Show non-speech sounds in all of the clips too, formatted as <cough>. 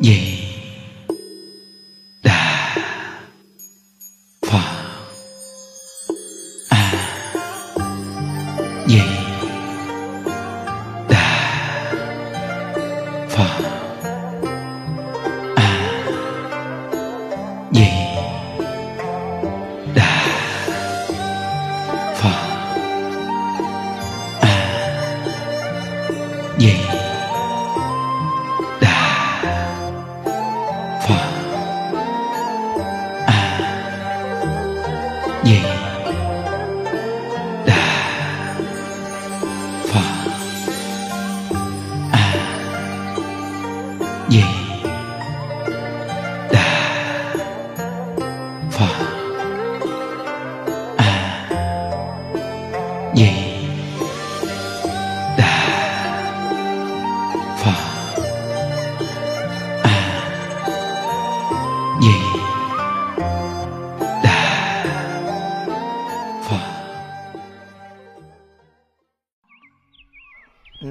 di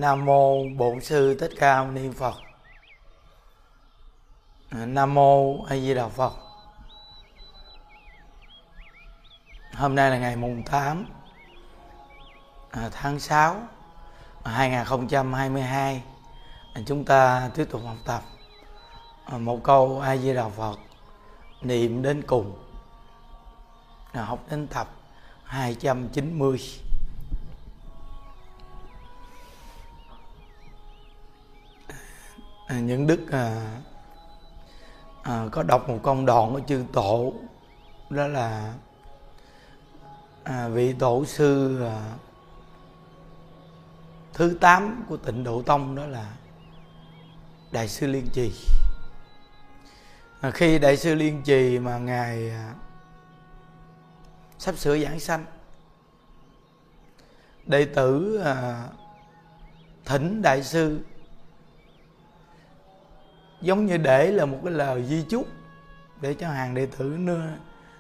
Nam mô Bổn sư Thích Ca Mâu Ni Phật. Nam mô A Di Đà Phật. Hôm nay là ngày mùng 8 à, tháng 6 2022. Chúng ta tiếp tục học tập à, một câu A Di Đà Phật, niệm đến cùng. Học đến tập 290. À, những đức à, à, có đọc một công đoạn của chư tổ đó là à, vị tổ sư à, thứ tám của tịnh độ tông đó là đại sư liên trì. À, khi đại sư liên trì mà ngài à, sắp sửa giảng sanh đệ tử à, thỉnh đại sư giống như để là một cái lời di chúc để cho hàng đệ tử nương,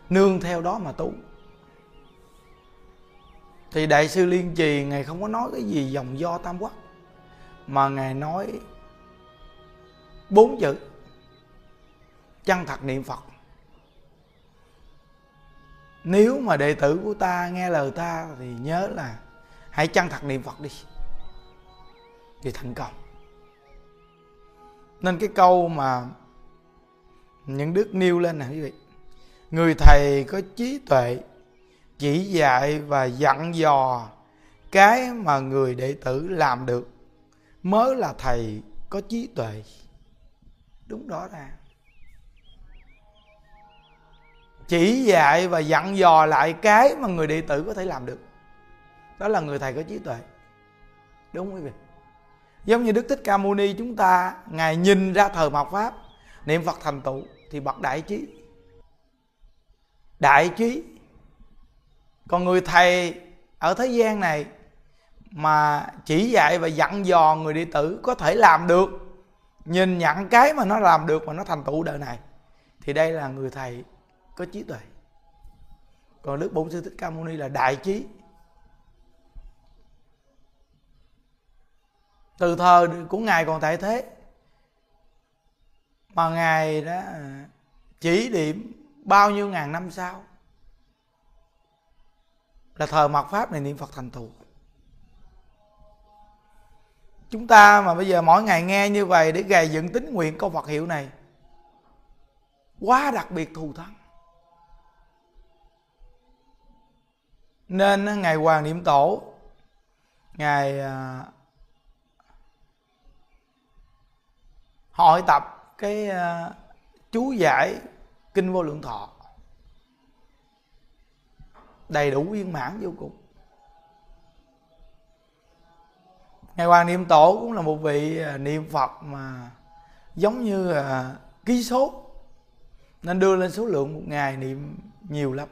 nương theo đó mà tu. Thì đại sư liên trì ngài không có nói cái gì dòng do tam quốc mà ngài nói bốn chữ chân thật niệm phật. Nếu mà đệ tử của ta nghe lời ta thì nhớ là hãy chân thật niệm phật đi. Thì thành công nên cái câu mà những đức nêu lên nè, quý vị. Người thầy có trí tuệ, chỉ dạy và dặn dò cái mà người đệ tử làm được, mới là thầy có trí tuệ. Đúng đó ra. Chỉ dạy và dặn dò lại cái mà người đệ tử có thể làm được. Đó là người thầy có trí tuệ. Đúng không quý vị giống như đức thích ca mâu ni chúng ta, ngài nhìn ra thời mạt pháp, niệm phật thành tựu thì bậc đại trí. Đại trí. Còn người thầy ở thế gian này mà chỉ dạy và dặn dò người đệ tử có thể làm được, nhìn nhận cái mà nó làm được mà nó thành tựu đời này, thì đây là người thầy có trí tuệ. Còn đức bổn sư thích ca mâu ni là đại trí. Từ thờ của ngài còn tại thế. Mà ngài đã chỉ điểm bao nhiêu ngàn năm sau là thờ mặt pháp này niệm phật thành tựu. Chúng ta mà bây giờ mỗi ngày nghe như vậy để gầy dựng tính nguyện câu phật hiệu này, quá đặc biệt thù thắng. Nên ngày hoàng niệm tổ, ngài à, hội tập cái uh, chú giải kinh vô lượng thọ. Đầy đủ viên mãn vô cùng. Ngài hoàng niệm tổ cũng là một vị uh, niệm phật mà giống như uh, ký số. Nên đưa lên số lượng một ngày niệm nhiều lắm.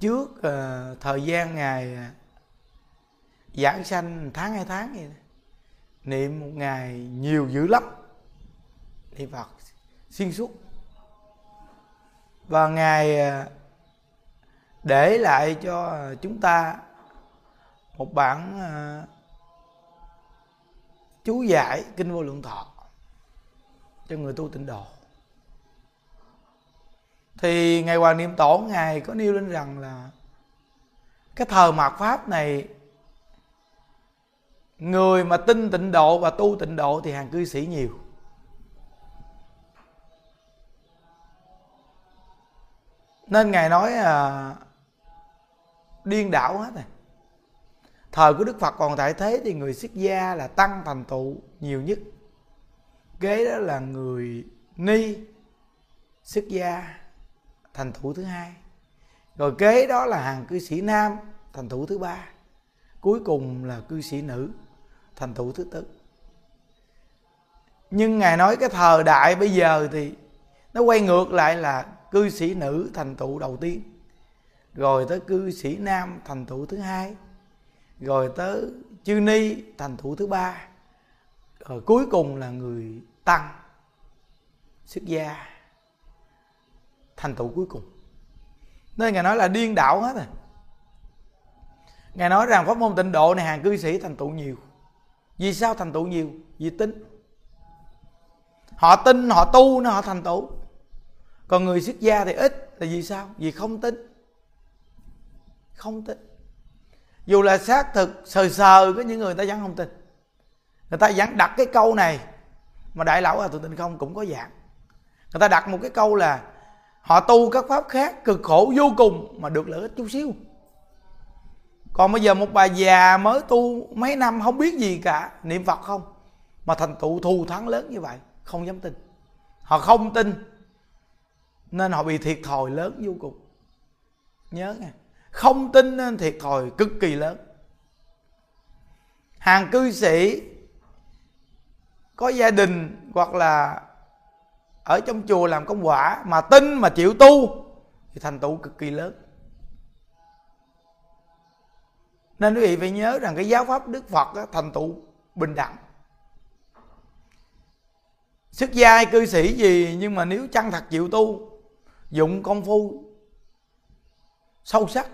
Trước uh, thời gian ngày giảng sanh tháng hai tháng vậy đó niệm một ngày nhiều dữ lắm. Niệm phật xuyên suốt. Và ngài à, để lại cho chúng ta một bản à, chú giải kinh vô lượng thọ cho người tu tịnh độ. Thì ngài hoàng niệm tổ, ngài có nêu lên rằng là cái thờ mạt pháp này người mà tin tịnh độ và tu tịnh độ thì hàng cư sĩ nhiều. Nên ngài nói à, điên đảo hết này. Thời của đức phật còn tại thế thì người xuất gia là tăng thành tựu nhiều nhất. Kế đó là người ni xuất gia thành thủ thứ hai. Rồi kế đó là hàng cư sĩ nam thành thủ thứ ba. Cuối cùng là cư sĩ nữ thành tựu thứ tư. Nhưng ngài nói cái thời đại bây giờ thì nó quay ngược lại là cư sĩ nữ thành tựu đầu tiên, rồi tới cư sĩ nam thành tựu thứ hai, rồi tới chư ni thành tựu thứ ba, rồi cuối cùng là người tăng, xuất gia, thành tựu cuối cùng. Nên ngài nói là điên đảo hết rồi. Ngài nói rằng pháp môn tịnh độ này hàng cư sĩ thành tựu nhiều vì sao thành tựu nhiều? Vì tin. Họ tin, họ tu nó họ thành tựu. Còn người xuất gia thì ít là vì sao? Vì không tin. Không tin. Dù là xác thực sờ sờ có những người ta vẫn không tin. Người ta vẫn đặt cái câu này mà đại lão à tụi tin không, cũng có dạng. Người ta đặt một cái câu là họ tu các pháp khác cực khổ vô cùng mà được lợi ích chút xíu còn bây giờ một bà già mới tu mấy năm không biết gì cả, niệm phật không? Mà thành tựu thù thắng lớn như vậy, không dám tin. Họ không tin, nên họ bị thiệt thòi lớn vô cùng. Nhớ nghe không tin nên thiệt thòi cực kỳ lớn. Hàng cư sĩ có gia đình hoặc là ở trong chùa làm công quả mà tin mà chịu tu thì thành tựu cực kỳ lớn. Nên quý vị phải nhớ rằng cái giáo pháp đức phật đó, thành tựu bình đẳng. Sức gia cư sĩ gì nhưng mà nếu chân thật chịu tu dụng công phu sâu sắc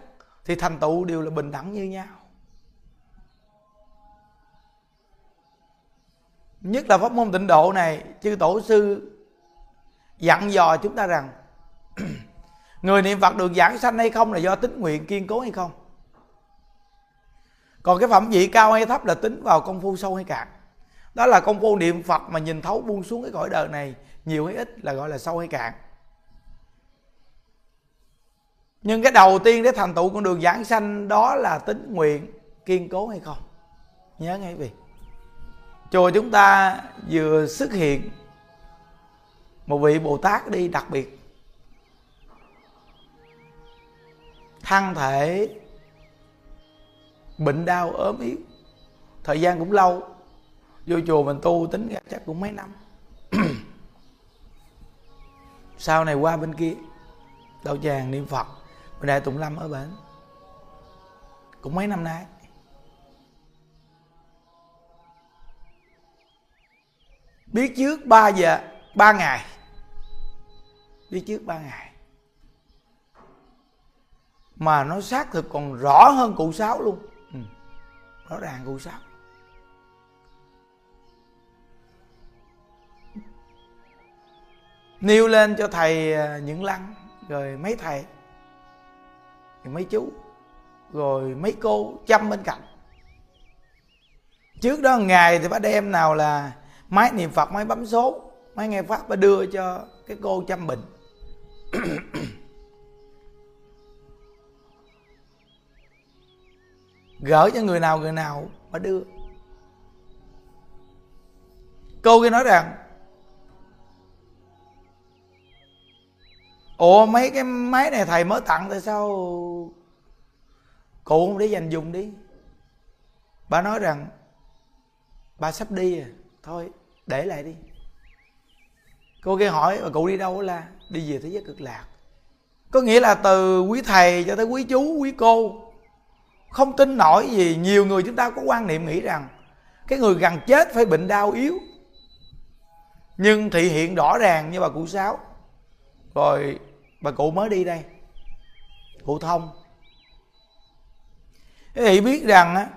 thì thành tựu đều là bình đẳng như nhau. Nhất là pháp môn tịnh độ này chư tổ sư dặn dò chúng ta rằng <clears throat> người niệm phật được giảng sanh hay không là do tính nguyện kiên cố hay không? Còn cái phẩm vị cao hay thấp là tính vào công phu sâu hay cạn. Đó là công phu niệm phật mà nhìn thấu buông xuống cái cõi đời này, nhiều hay ít là gọi là sâu hay cạn. Nhưng cái đầu tiên để thành tựu con đường giảng sanh đó là tính nguyện, kiên cố hay không? Nhớ ngay vị. Chùa chúng ta vừa xuất hiện một vị bồ tát đi đặc biệt. Thân thể bệnh đau ốm yếu. Thời gian cũng lâu. Vô chùa mình tu tính ra chắc cũng mấy năm. <clears throat> Sau này qua bên kia đạo tràng niệm phật bên đại tụng lâm ở bển. Cũng mấy năm nay. Biết trước 3 giờ 3 ngày. Biết trước 3 ngày. Mà nó xác thực còn rõ hơn cụ sáu luôn rõ ràng cụ sao? Nêu lên cho thầy à, những lăng, rồi mấy thầy, rồi mấy chú, rồi mấy cô chăm bên cạnh. Trước đó ngày thì bà đem nào là máy niệm phật, máy bấm số, máy nghe pháp bà đưa cho cái cô chăm bệnh <clears throat> gỡ cho người nào người nào mà đưa. Cô kia nói rằng, ủa, mấy cái máy này thầy mới tặng, tại sao cụ không để dành dùng đi? Bà nói rằng, bà sắp đi à thôi, để lại đi. Cô kia hỏi, bà cụ đi đâu là đi về thế giới cực lạc. Có nghĩa là từ quý thầy cho tới quý chú, quý cô không tin nổi gì, nhiều người chúng ta có quan niệm nghĩ rằng cái người gần chết phải bệnh đau yếu. Nhưng thị hiện rõ ràng như bà cụ sáu. Rồi bà cụ mới đi đây, cụ thông. Thế thì biết rằng á,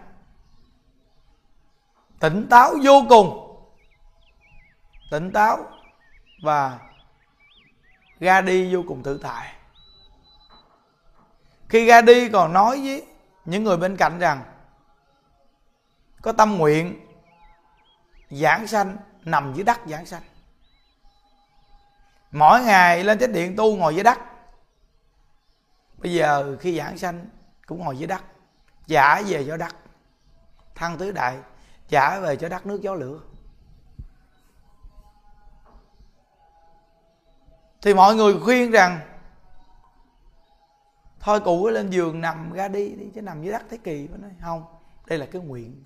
tỉnh táo vô cùng. Tỉnh táo và ra đi vô cùng tự tại. Khi ra đi còn nói với những người bên cạnh rằng, có tâm nguyện giảng sanh, nằm dưới đất giảng sanh. Mỗi ngày lên chánh điện tu ngồi dưới đất. Bây giờ khi giảng sanh cũng ngồi dưới đất trả về cho đất, thăng tứ đại trả về cho đất nước gió lửa. Thì mọi người khuyên rằng thôi cụ lên giường nằm ra đi đi chứ nằm dưới đất thế kỳ nó nói, không, đây là cái nguyện.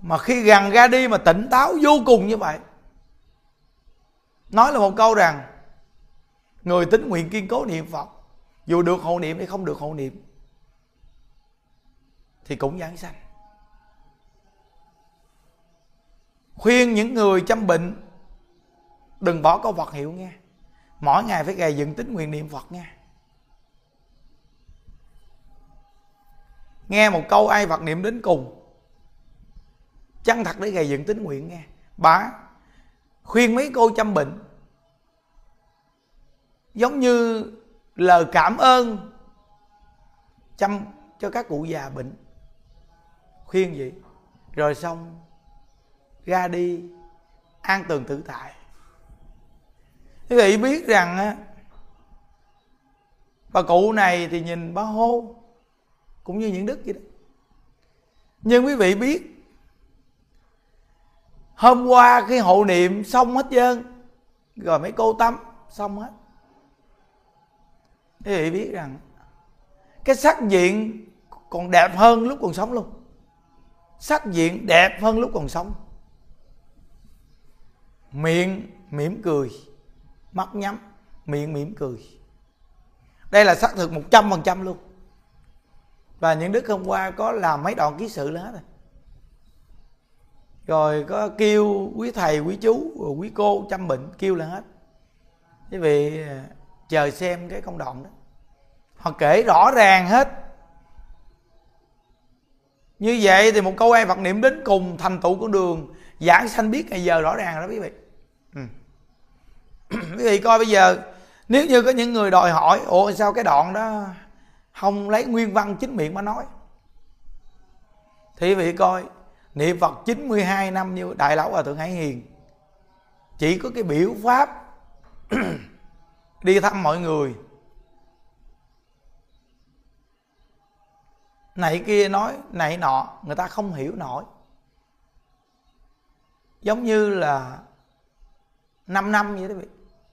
Mà khi gần ra đi mà tỉnh táo vô cùng như vậy, nói là một câu rằng, người tính nguyện kiên cố niệm phật, dù được hộ niệm hay không được hộ niệm, thì cũng giảng sanh. Khuyên những người chăm bệnh, đừng bỏ câu Phật hiệu nghe. Mỗi ngày phải gầy dựng tính nguyện niệm Phật nghe. Nghe một câu ai vật niệm đến cùng. Chân thật để gầy dựng tính nguyện nghe. Bà khuyên mấy cô chăm bệnh. Giống như lời cảm ơn chăm cho các cụ già bệnh. Khuyên vậy. Rồi xong, ra đi, an tường tự tại. Quý vị biết rằng á, bà cụ này thì nhìn bá hô cũng như những đức vậy đó. Nhưng quý vị biết, hôm qua khi hộ niệm xong hết trơn rồi mấy cô tắm xong hết. Quý vị biết rằng, cái sắc diện còn đẹp hơn lúc còn sống luôn. Sắc diện đẹp hơn lúc còn sống. Miệng mỉm cười, mắt nhắm, miệng mỉm cười. Đây là xác thực một trăm phần trăm luôn và những đức hôm qua có làm mấy đoạn ký sự hết rồi. Rồi có kêu quý thầy, quý chú quý cô chăm bệnh kêu là hết. Quý vị à, chờ xem cái công đoạn đó. Họ kể rõ ràng hết. Như vậy thì một câu ai Phật niệm đến cùng thành tựu con đường giảng sanh biết ngày giờ rõ ràng đó quý vị. Ừ. <clears throat> quý vị coi bây giờ, nếu như có những người đòi hỏi, ủa sao cái đoạn đó không lấy nguyên văn chính miệng mà nói. Thì vị coi, niệm Phật 92 năm như Đại Lão Hòa Thượng Hải Hiền. Chỉ có cái biểu pháp <clears throat> đi thăm mọi người. Này kia nói, này nọ, người ta không hiểu nổi. Giống như là 5 năm vậy đó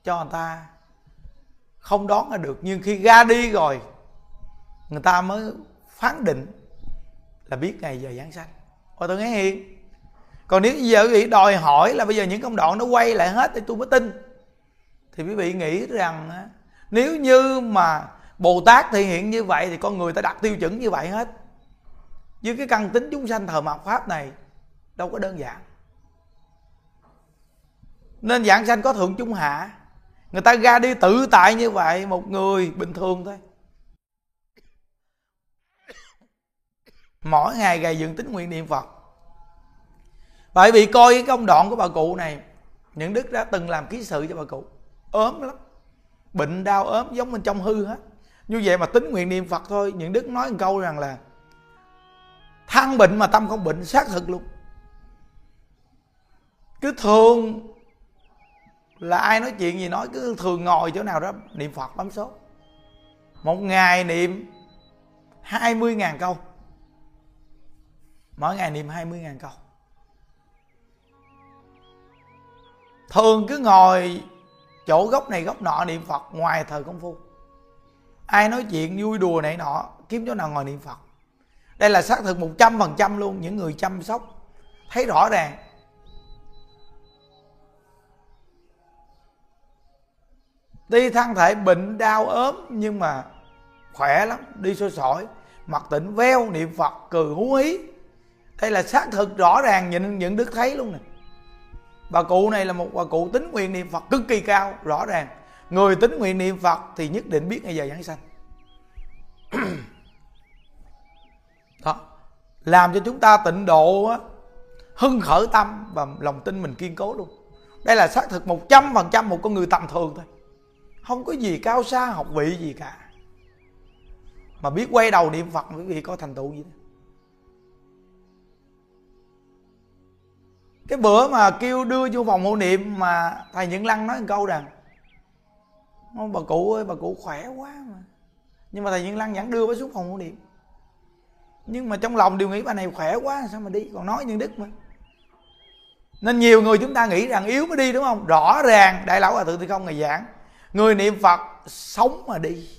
cho người ta không đón ra được. Nhưng khi ra đi rồi người ta mới phán định là biết ngày giờ giáng sanh. Và tôi nghe hiền. Còn nếu giờ quý vị đòi hỏi là bây giờ những công đoạn nó quay lại hết thì tôi mới tin. Thì quý vị nghĩ rằng nếu như mà bồ tát thể hiện như vậy thì con người ta đặt tiêu chuẩn như vậy hết. Với cái căn tính chúng sanh thờ mạt pháp này, đâu có đơn giản. Nên giảng sanh có thượng trung hạ. Người ta ra đi tự tại như vậy, một người bình thường thôi. Mỗi ngày gầy dựng tính nguyện niệm phật. Bởi vì coi cái công đoạn của bà cụ này, những đức đã từng làm ký sự cho bà cụ. Ốm lắm. Bệnh đau ốm, giống bên trong hư hết. Như vậy mà tính nguyện niệm phật thôi, những đức nói một câu rằng là, thăng bệnh mà tâm không bệnh, xác thực luôn. Cứ thường là ai nói chuyện gì nói, cứ thường ngồi chỗ nào đó niệm phật bấm số. Một ngày niệm 20.000 câu mỗi ngày niệm 20.000 câu. Thường cứ ngồi chỗ góc này góc nọ niệm phật, ngoài thời công phu. Ai nói chuyện vui đùa này nọ, kiếm chỗ nào ngồi niệm phật. Đây là xác thực một trăm phần trăm luôn, những người chăm sóc thấy rõ ràng. Tuy thân thể bệnh đau ốm nhưng mà khỏe lắm, đi sôi sỏi mặt tỉnh veo niệm phật cười hú hí đây là xác thực rõ ràng nhìn những đức thấy luôn nè. Bà cụ này là một bà cụ tính nguyện niệm phật cực kỳ cao rõ ràng. Người tính nguyện niệm phật thì nhất định biết ngày giờ giáng sanh <clears throat> đó. Làm cho chúng ta tịnh độ á, hưng khởi tâm và lòng tin mình kiên cố luôn. Đây là xác thực một trăm phần trăm một con người tầm thường thôi. Không có gì cao xa học vị gì cả. Mà biết quay đầu niệm phật quý vị có thành tựu gì đó cái bữa mà kêu đưa vô phòng hộ niệm mà thầy những lăng nói một câu rằng bà cụ ơi, bà cụ khỏe quá mà. Nhưng mà thầy những lăng vẫn đưa bà xuống phòng hộ niệm. Nhưng mà trong lòng đều nghĩ bà này khỏe quá, sao mà đi? Còn nói những đức mà. Nên nhiều người chúng ta nghĩ rằng yếu mới đi, đúng không? Rõ ràng đại lão hòa thượng thì không ngày giảng, người niệm phật sống mà đi.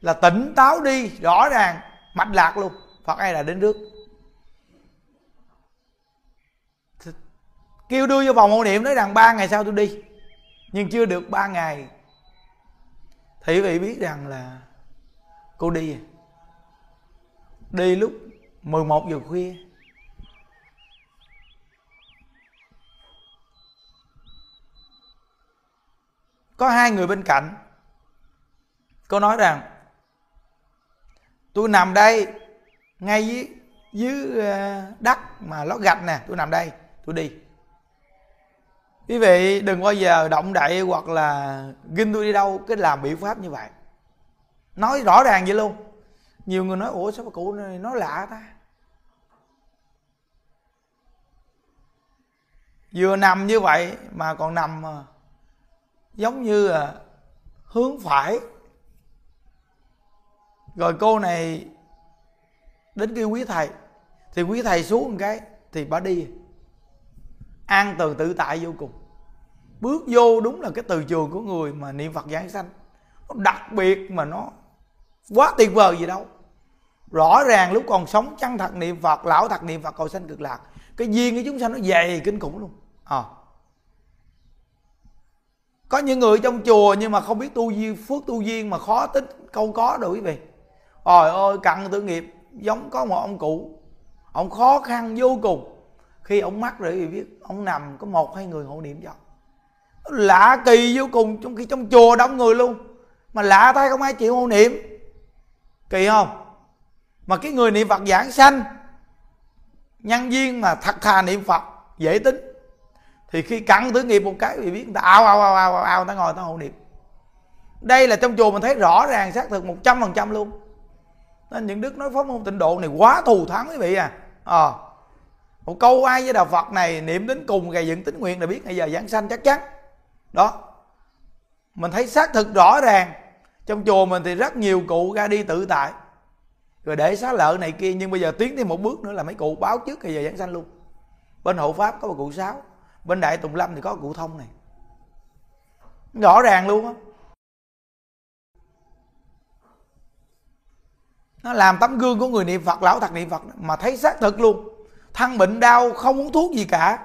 Là tỉnh táo đi, rõ ràng, mạch lạc luôn. Phật ai là đến trước kêu đưa vô phòng hộ niệm nói rằng ba ngày sau tôi đi. Nhưng chưa được ba ngày. Thì quý vị biết rằng là cô đi. Đi lúc 11 giờ khuya. Có hai người bên cạnh. Cô nói rằng, tôi nằm đây, ngay dưới dưới ờ, đất mà lót gạch nè, tôi nằm đây, tôi đi quý vị đừng bao giờ động đậy hoặc là ginh tôi đi đâu cái làm biện pháp như vậy. Nói rõ ràng vậy luôn. Nhiều người nói, ủa, sao bà cụ này nói lạ ta? Vừa nằm như vậy mà còn nằm à, giống như là hướng phải. Rồi cô này đến kêu quý thầy, thì quý thầy xuống một cái thì bà đi an tường tự tại vô cùng. Bước vô đúng là cái từ trường của người mà niệm phật giảng sanh. Nó đặc biệt mà nó quá tuyệt vời gì đâu. Rõ ràng lúc còn sống chân thật niệm phật, lão thật niệm phật, cầu sanh cực lạc. Cái duyên của chúng sanh nó dày kinh khủng luôn. À. có những người trong chùa nhưng mà không biết tu duyên phước tu duyên mà khó tính, câu có đâu quý vị. Trời ơi, cặn tử nghiệp, giống có một ông cụ. Ông khó khăn vô cùng khi ông mắc rồi thì biết ông nằm có một hai người hộ niệm cho. Lạ kỳ vô cùng, trong khi trong chùa đông người luôn. Mà lạ thay không ai chịu hộ niệm. Kỳ không? Mà cái người niệm phật giảng sanh, nhân viên mà thật thà niệm phật, dễ tính. Thì khi cặn tử nghiệp một cái thì biết người ta ao ao ao ao ao ta ngồi ta hộ niệm. Đây là trong chùa mình thấy rõ ràng, xác thực một trăm phần trăm luôn. Nên những đức nói pháp môn tịnh độ này quá thù thắng quý vị à. À một câu ai với đạo phật này niệm đến cùng gầy dựng tính nguyện là biết bây giờ giảng sanh chắc chắn. Đó. Mình thấy xác thực rõ ràng, trong chùa mình thì rất nhiều cụ ra đi tự tại. Rồi để xá lợi này kia, nhưng bây giờ tiến thêm một bước nữa là mấy cụ báo trước ngày giờ giảng sanh luôn. Bên hộ pháp có một cụ sáu, bên đại tùng lâm thì có cụ thông này. Rõ ràng luôn á. Nó làm tấm gương của người niệm phật, lão thật niệm phật mà thấy xác thực luôn thân bệnh đau không uống thuốc gì cả.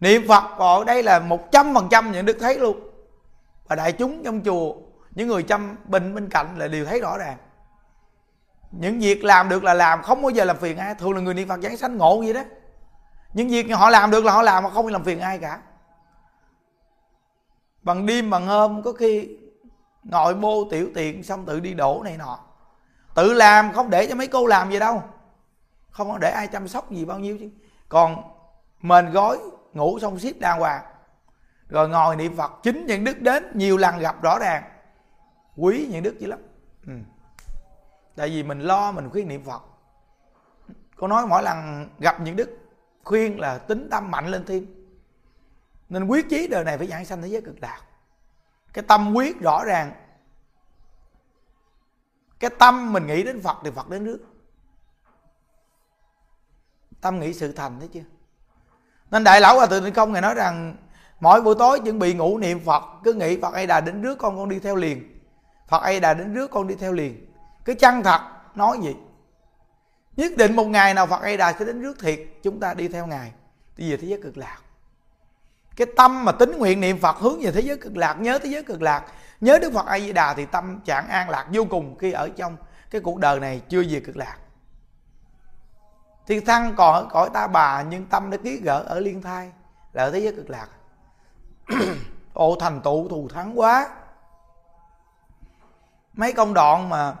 Niệm phật ở đây là một trăm phần trăm những đức thấy luôn. Và đại chúng trong chùa, những người chăm bệnh bên cạnh là đều thấy rõ ràng. Những việc làm được là làm, không bao giờ làm phiền ai. Thường là người niệm phật giảng sanh ngộ vậy đó. Những việc họ làm được là họ làm mà không làm phiền ai cả. Bằng đêm, bằng hôm, có khi nội bô tiểu tiện xong tự đi đổ này nọ. Tự làm không để cho mấy cô làm gì đâu không có để ai chăm sóc gì bao nhiêu chứ. Còn mền gói, ngủ xong ship đàng hoàng rồi ngồi niệm phật, chính những đức đến, nhiều lần gặp rõ ràng. Quý những đức dữ lắm. Ừ. tại vì mình lo, mình khuyên niệm phật. Cô nói mỗi lần gặp những đức, khuyên là tính tâm mạnh lên thêm. Nên quyết chí đời này phải giảng sanh thế giới cực lạc. Cái tâm quyết rõ ràng. Cái tâm mình nghĩ đến phật thì phật đến nước tâm nghĩ sự thành thấy chưa? Nên đại lão hòa thượng định công ngài nói rằng, mỗi buổi tối chuẩn bị ngủ niệm phật, cứ nghĩ phật ai đà đến trước con con đi theo liền. Phật ai đà đến trước con đi theo liền. Cái chân thật nói gì? Nhất định một ngày nào phật ai đà sẽ đến trước thiệt, chúng ta đi theo ngài. Đi về thế giới cực lạc. Cái tâm mà tính nguyện niệm phật hướng về thế giới cực lạc, nhớ thế giới cực lạc, nhớ đức phật a di đà thì tâm trạng an lạc vô cùng khi ở trong cái cuộc đời này chưa về cực lạc thiên thăng còn ở cõi ta bà, nhưng tâm đã ký gỡ ở liên thai, là ở thế giới cực lạc. <clears throat> Ồ thành tựu thù thắng quá. Mấy công đoạn mà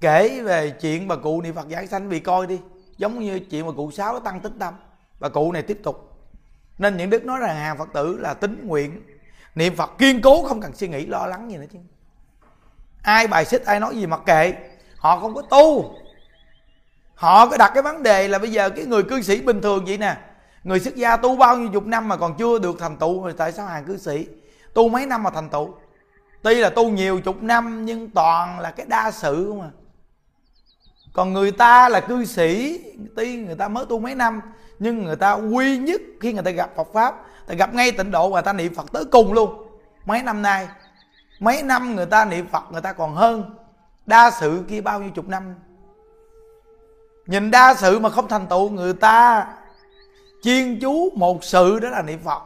kể về chuyện bà cụ niệm phật giảng sanh, vì coi đi, giống như chuyện mà cụ sáu tăng tính tâm, bà cụ này tiếp tục. Nên những đức nói rằng hàng phật tử là tính nguyện, niệm phật kiên cố, không cần suy nghĩ, lo lắng gì nữa chứ. Ai bài xích, ai nói gì mặc kệ, họ không có tu họ có đặt cái vấn đề là bây giờ cái người cư sĩ bình thường vậy nè. Người xuất gia tu bao nhiêu chục năm mà còn chưa được thành tựu, thì tại sao hàng cư sĩ? Tu mấy năm mà thành tựu? Tuy là tu nhiều chục năm, nhưng toàn là cái đa sự không à còn người ta là cư sĩ, tuy người ta mới tu mấy năm, nhưng người ta quy nhất khi người ta gặp Phật pháp, ta gặp ngay tịnh độ và ta niệm Phật tới cùng luôn. Mấy năm nay, mấy năm người ta niệm Phật, người ta còn hơn. Đa sự kia bao nhiêu chục năm? Nhìn đa sự mà không thành tựu người ta. Chuyên chú một sự đó là niệm Phật.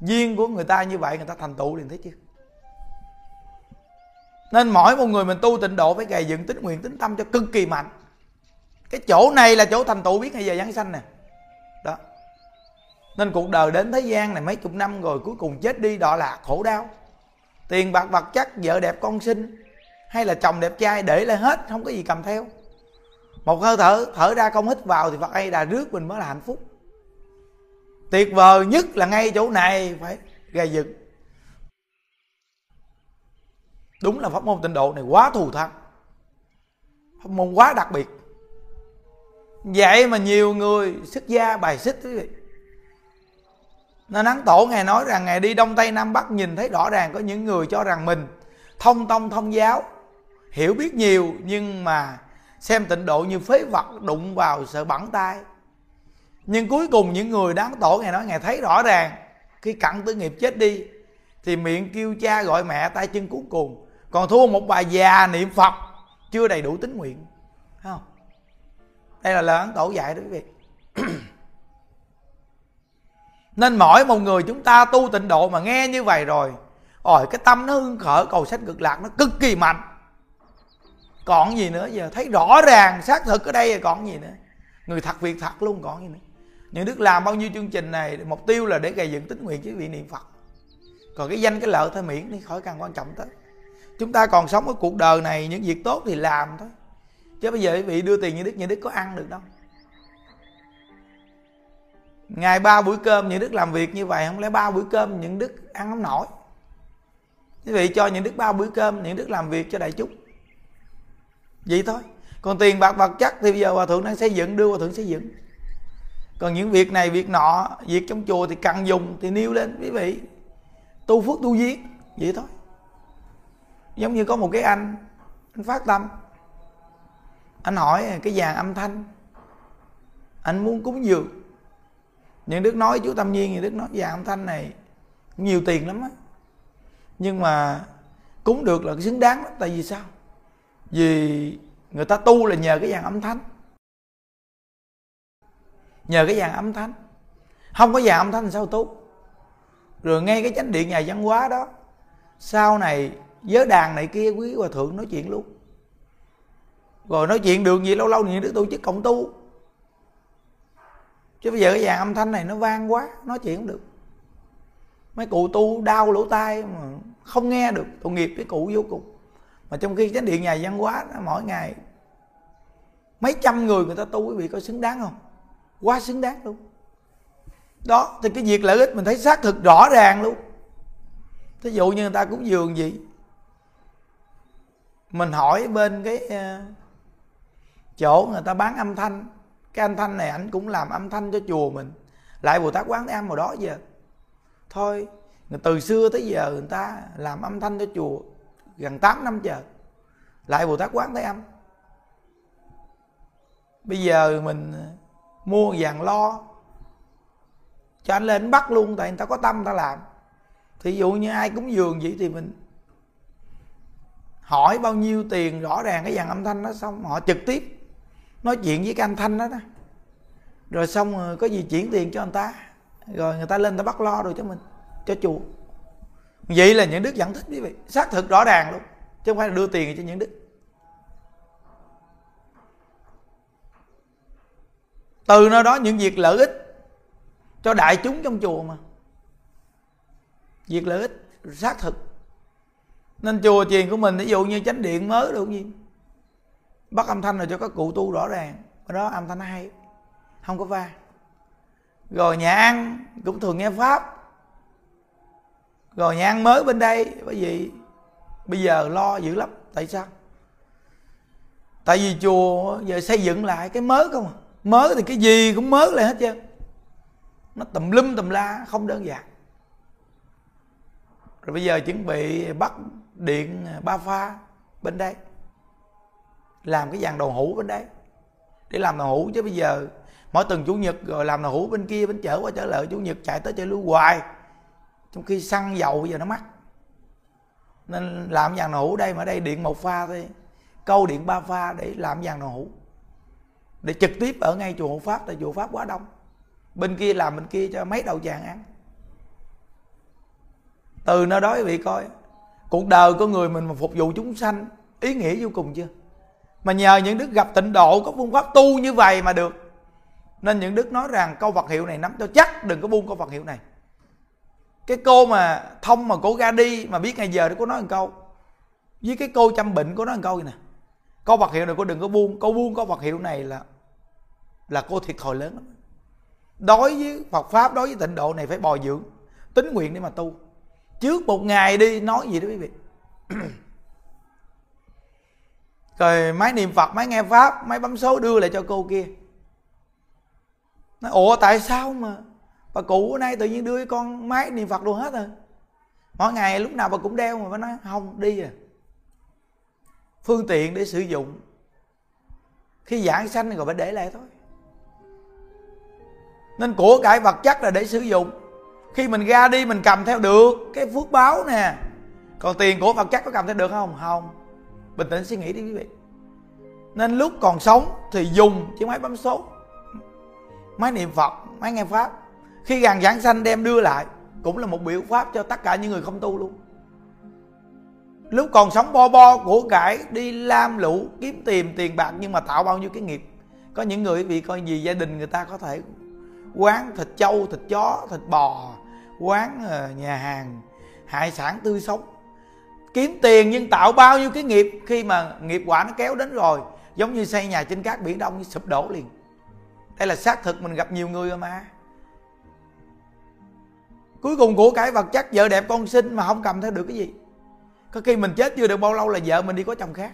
Duyên của người ta như vậy, người ta thành tựu liền thấy chưa? Nên mỗi một người mình tu tịnh độ phải gầy dựng tính nguyện tính tâm cho cực kỳ mạnh. Cái chỗ này là chỗ thành tựu biết hay giờ giáng sanh nè. Đó. Nên cuộc đời đến thế gian này mấy chục năm rồi, cuối cùng chết đi đọa lạc, khổ đau. Tiền bạc vật chất, vợ đẹp con sinh, hay là chồng đẹp trai để lại hết, không có gì cầm theo một hơi thở thở ra không hít vào thì phật ấy đà rước mình mới là hạnh phúc. Tuyệt vời nhất là ngay chỗ này, phải gây dựng. Đúng là pháp môn tịnh độ này quá thù thắng. Pháp môn quá đặc biệt. Vậy mà nhiều người, xuất gia, bài xích quý vị nên nắng tổ ngài nói rằng ngài đi đông tây nam bắc nhìn thấy rõ ràng có những người cho rằng mình thông tông thông giáo, hiểu biết nhiều nhưng mà xem tịnh độ như phế vật đụng vào sợ bẩn tay. Nhưng cuối cùng những người đáng tổ ngài nói, ngài thấy rõ ràng, khi cặn tư nghiệp chết đi, thì miệng kêu cha gọi mẹ, tay chân cuối cùng. Còn thua một bà già niệm phật, chưa đầy đủ tính nguyện. Thấy không? Đây là lời ấn tổ dạy đó quý vị. <clears throat> Nên mỗi một người chúng ta tu tịnh độ mà nghe như vậy rồi, ôi, cái tâm nó hưng khởi, cầu sách cực lạc nó cực kỳ mạnh còn gì nữa? Giờ thấy rõ ràng, xác thực ở đây còn gì nữa? Người thật việc thật luôn, còn gì nữa? Những đức làm bao nhiêu chương trình này, mục tiêu là để gây dựng tính nguyện chứ vị niệm phật. Còn cái danh, cái lợi thôi miễn đi khỏi càng quan trọng tới. Chúng ta còn sống ở cuộc đời này, những việc tốt thì làm thôi. Chứ bây giờ quý vị đưa tiền như đức như đức có ăn được đâu. Ngày ba buổi cơm, những đức làm việc như vậy, không lẽ ba buổi cơm những đức ăn không nổi? Quý vị cho những đức ba buổi cơm, những đức làm việc cho đại chúng vậy thôi. Còn tiền bạc vật chất thì bây giờ hòa thượng đang xây dựng, đưa hòa thượng xây dựng. Còn những việc này, việc nọ, việc trong chùa thì cần dùng, thì nêu lên quý vị. Tu phước tu duyên, vậy thôi. Giống như có một cái anh anh phát tâm. Anh hỏi cái dàn âm thanh. Anh muốn cúng dường. Những đức nói chú tâm nhiên thì đức nói dàn âm thanh này nhiều tiền lắm á. Nhưng mà cúng được là xứng đáng lắm, tại vì sao? Vì người ta tu là nhờ cái dàn âm thanh nhờ cái dàn âm thanh không có dàn âm thanh thì sao tu? Rồi ngay cái chánh điện nhà văn hóa đó, sau này giới đàn này kia, quý hòa thượng nói chuyện luôn. Rồi nói chuyện được gì lâu lâu thì đức tu chức cộng tu. Chứ bây giờ cái dàn âm thanh này nó vang quá, nói chuyện không được. Mấy cụ tu đau lỗ tai mà không nghe được, tội nghiệp cái cụ vô cùng mà trong khi chánh điện nhà văn hóa mỗi ngày mấy trăm người người ta tu quý vị có xứng đáng không? Quá xứng đáng luôn. Đó, thì cái việc lợi ích mình thấy xác thực rõ ràng luôn. Thí dụ như người ta cúng dường gì? Mình hỏi bên cái ờ, chỗ người ta bán âm thanh, cái âm thanh này ảnh cũng làm âm thanh cho chùa mình. Lại bồ tát quán thế âm hồi đó giờ. Thôi, từ xưa tới giờ người ta làm âm thanh cho chùa gần 8 năm chờ lại bồ tát quán thế âm. Bây giờ mình mua vàng lo, cho anh lên bắt luôn, tại người ta có tâm, người ta làm. Thí dụ như ai cúng dường vậy thì mình hỏi bao nhiêu tiền, rõ ràng cái dàn âm thanh đó, xong họ trực tiếp nói chuyện với cái âm thanh đó đó. Rồi xong rồi có gì chuyển tiền cho người ta. Rồi người ta lên người ta bắt lo rồi cho mình, cho chùa vậy là những đức dẫn thích, quý vị. Xác thực rõ ràng luôn. Chứ không phải là đưa tiền cho những đức. Từ nơi đó những việc lợi ích cho đại chúng trong chùa mà. Việc lợi ích, xác thực. Nên chùa chiền của mình, ví dụ như chánh điện mới được gì bắt âm thanh rồi cho các cụ tu rõ ràng. Ở đó âm thanh hay. Không có va. Rồi nhà ăn cũng thường nghe pháp rồi nhà ăn mới bên đây, bởi vì bây giờ lo dữ lắm. Tại sao? Tại vì chùa giờ xây dựng lại cái mới không à? mới thì cái gì cũng mới lại hết trơn. Nó tùm lum tùm la, không đơn giản. Rồi bây giờ chuẩn bị bắt điện à, ba pha bên đây. Làm cái dàn đầu hũ bên đây. Để làm đầu hũ chứ bây giờ mỗi tuần chủ nhật rồi làm đầu hũ bên kia, bên chở qua chở lại, chủ nhật chạy tới chạy lui hoài trong khi xăng dầu bây giờ nó mắc. Nên làm vàng nổ đây mà ở đây điện một pha thôi. Câu điện ba pha để làm vàng nổ. Để trực tiếp ở ngay chùa hộ pháp, tại chùa pháp quá đông. Bên kia làm bên kia cho mấy đầu chàng ăn. Từ nơi đó quý vị coi. Cuộc đời của người mình mà phục vụ chúng sanh, ý nghĩa vô cùng chưa? Mà nhờ những đức gặp tịnh độ, có phương pháp tu như vậy mà được. Nên những đức nói rằng câu vật hiệu này nắm cho chắc đừng có buông câu vật hiệu này cái cô mà thông mà cô ra đi mà biết ngày giờ thì cô nói một câu. Với cái cô chăm bệnh, cô nói một câu gì nè. Cô vật hiệu này, cô đừng có buông. Cô buông có vật hiệu này là là cô thiệt thòi lớn lắm. Đối với Phật pháp, đối với tịnh độ này phải bồi dưỡng. Tính nguyện để mà tu. Trước một ngày đi, nói gì đó quý vị? <clears throat> Rồi máy niệm phật, máy nghe pháp, máy bấm số đưa lại cho cô kia. Nói, ủa, tại sao mà bà cụ nay tự nhiên đưa con máy niệm phật luôn hết rồi. Mỗi ngày lúc nào bà cũng đeo mà bà nói, không, đi à. Phương tiện để sử dụng. Khi giảng sanh rồi phải để lại thôi. Nên của cải vật chất là để sử dụng. Khi mình ra đi mình cầm theo được cái phước báo nè. Còn tiền của vật chất có cầm theo được không? Không. Bình tĩnh suy nghĩ đi quý vị. Nên lúc còn sống thì dùng chiếc máy bấm số. Máy niệm phật, máy nghe pháp khi gàn giảng sanh đem đưa lại, cũng là một biểu pháp cho tất cả những người không tu luôn. Lúc còn sống bo bo, của cải, đi lam lũ, kiếm tìm tiền bạc nhưng mà tạo bao nhiêu cái nghiệp. Có những người bị coi gì gia đình người ta có thể quán thịt trâu, thịt chó, thịt bò, quán ờ, nhà hàng, hải sản tươi sống. Kiếm tiền nhưng tạo bao nhiêu cái nghiệp, khi mà nghiệp quả nó kéo đến rồi, giống như xây nhà trên cát biển đông, sụp đổ liền. Đây là xác thực mình gặp nhiều người rồi mà cuối cùng của cái vật chất vợ đẹp con sinh mà không cầm theo được cái gì. Có khi mình chết chưa được bao lâu là vợ mình đi có chồng khác.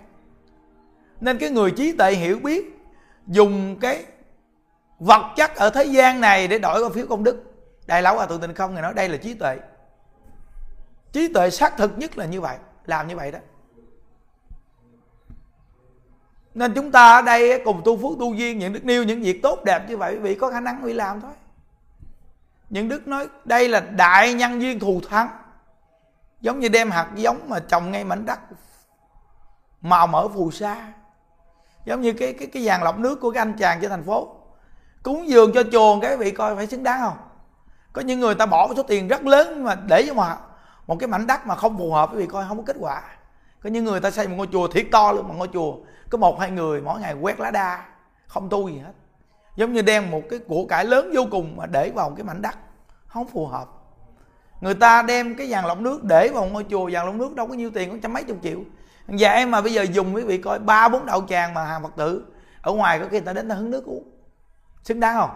Nên cái người trí tuệ hiểu biết dùng cái vật chất ở thế gian này để đổi qua phiếu công đức. Đại lão hòa thượng tình không người nói đây là trí tuệ. Trí tuệ xác thực nhất là như vậy, làm như vậy đó. Nên chúng ta ở đây cùng tu phước tu duyên, những đức nêu những việc tốt đẹp như vậy, quý vị có khả năng quý làm thôi những đức nói, đây là đại nhân duyên thù thắng, giống như đem hạt giống mà trồng ngay mảnh đất màu mỡ phù sa, giống như cái cái cái dàn lọc nước của cái anh chàng trên thành phố. Cúng dường cho chùa cái vị coi phải xứng đáng không? Có những người ta bỏ số tiền rất lớn mà để cho mà một cái mảnh đất mà không phù hợp với vị coi không có kết quả. Có những người ta xây một ngôi chùa thiệt to luôn mà ngôi chùa. Có một hai người mỗi ngày quét lá đa, không tu gì hết. Giống như đem một cái của cải lớn vô cùng mà để vào cái mảnh đất không phù hợp. Người ta đem cái vàng lọc nước để vào ngôi chùa, vàng lọc nước đâu có nhiêu tiền, có trăm mấy chục triệu. Dạ em mà bây giờ dùng quý vị coi, ba bốn đậu tràng mà hàng phật tử, ở ngoài có khi người ta đến ta hứng nước uống. Xứng đáng không?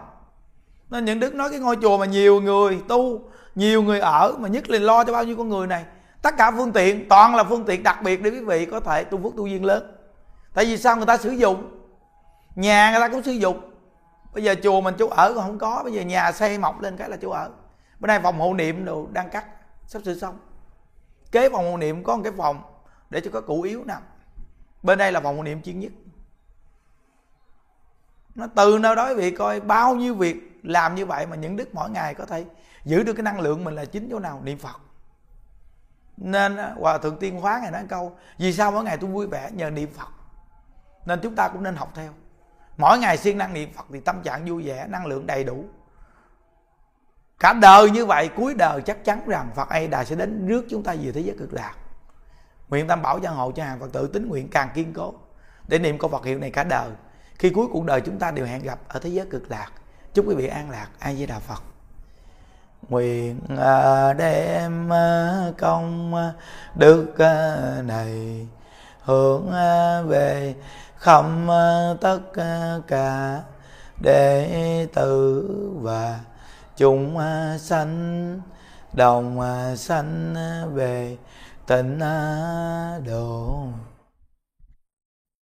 Nên những đức nói cái ngôi chùa mà nhiều người tu, nhiều người ở, mà nhất là lo cho bao nhiêu con người này, tất cả phương tiện, toàn là phương tiện đặc biệt để quý vị có thể tu phước tu duyên lớn. Tại vì sao người ta sử dụng? Nhà người ta cũng sử dụng. Bây giờ chùa mình chỗ ở còn không có, bây giờ nhà xây mọc lên cái là chỗ ở bữa nay phòng hộ niệm đồ đang cắt, sắp sửa xong. Kế phòng hộ niệm có một cái phòng để cho các cụ yếu nằm. Bên đây là phòng hộ niệm chuyên nhất. Nó từ nơi đó vị coi bao nhiêu việc làm như vậy mà những đức mỗi ngày có thể giữ được cái năng lượng mình là chính chỗ nào, niệm phật. Nên hòa thượng tiên hóa ngày nói câu, vì sao mỗi ngày tôi vui vẻ nhờ niệm phật? Nên chúng ta cũng nên học theo. Mỗi ngày siêng năng niệm phật thì tâm trạng vui vẻ, năng lượng đầy đủ cả đời như vậy, cuối đời chắc chắn rằng phật a đà sẽ đến rước chúng ta về thế giới cực lạc. Nguyện tam bảo gia hộ cho hàng phật tử tín nguyện càng kiên cố. Để niệm câu phật hiệu này cả đời, khi cuối cuộc đời chúng ta đều hẹn gặp ở thế giới cực lạc. Chúc quý vị an lạc. A di đà phật. Nguyện à, đem à, công à, đức này hướng về khắp tất cả đệ tử và chúng à, sanh đồng à, sanh à, về tịnh độ.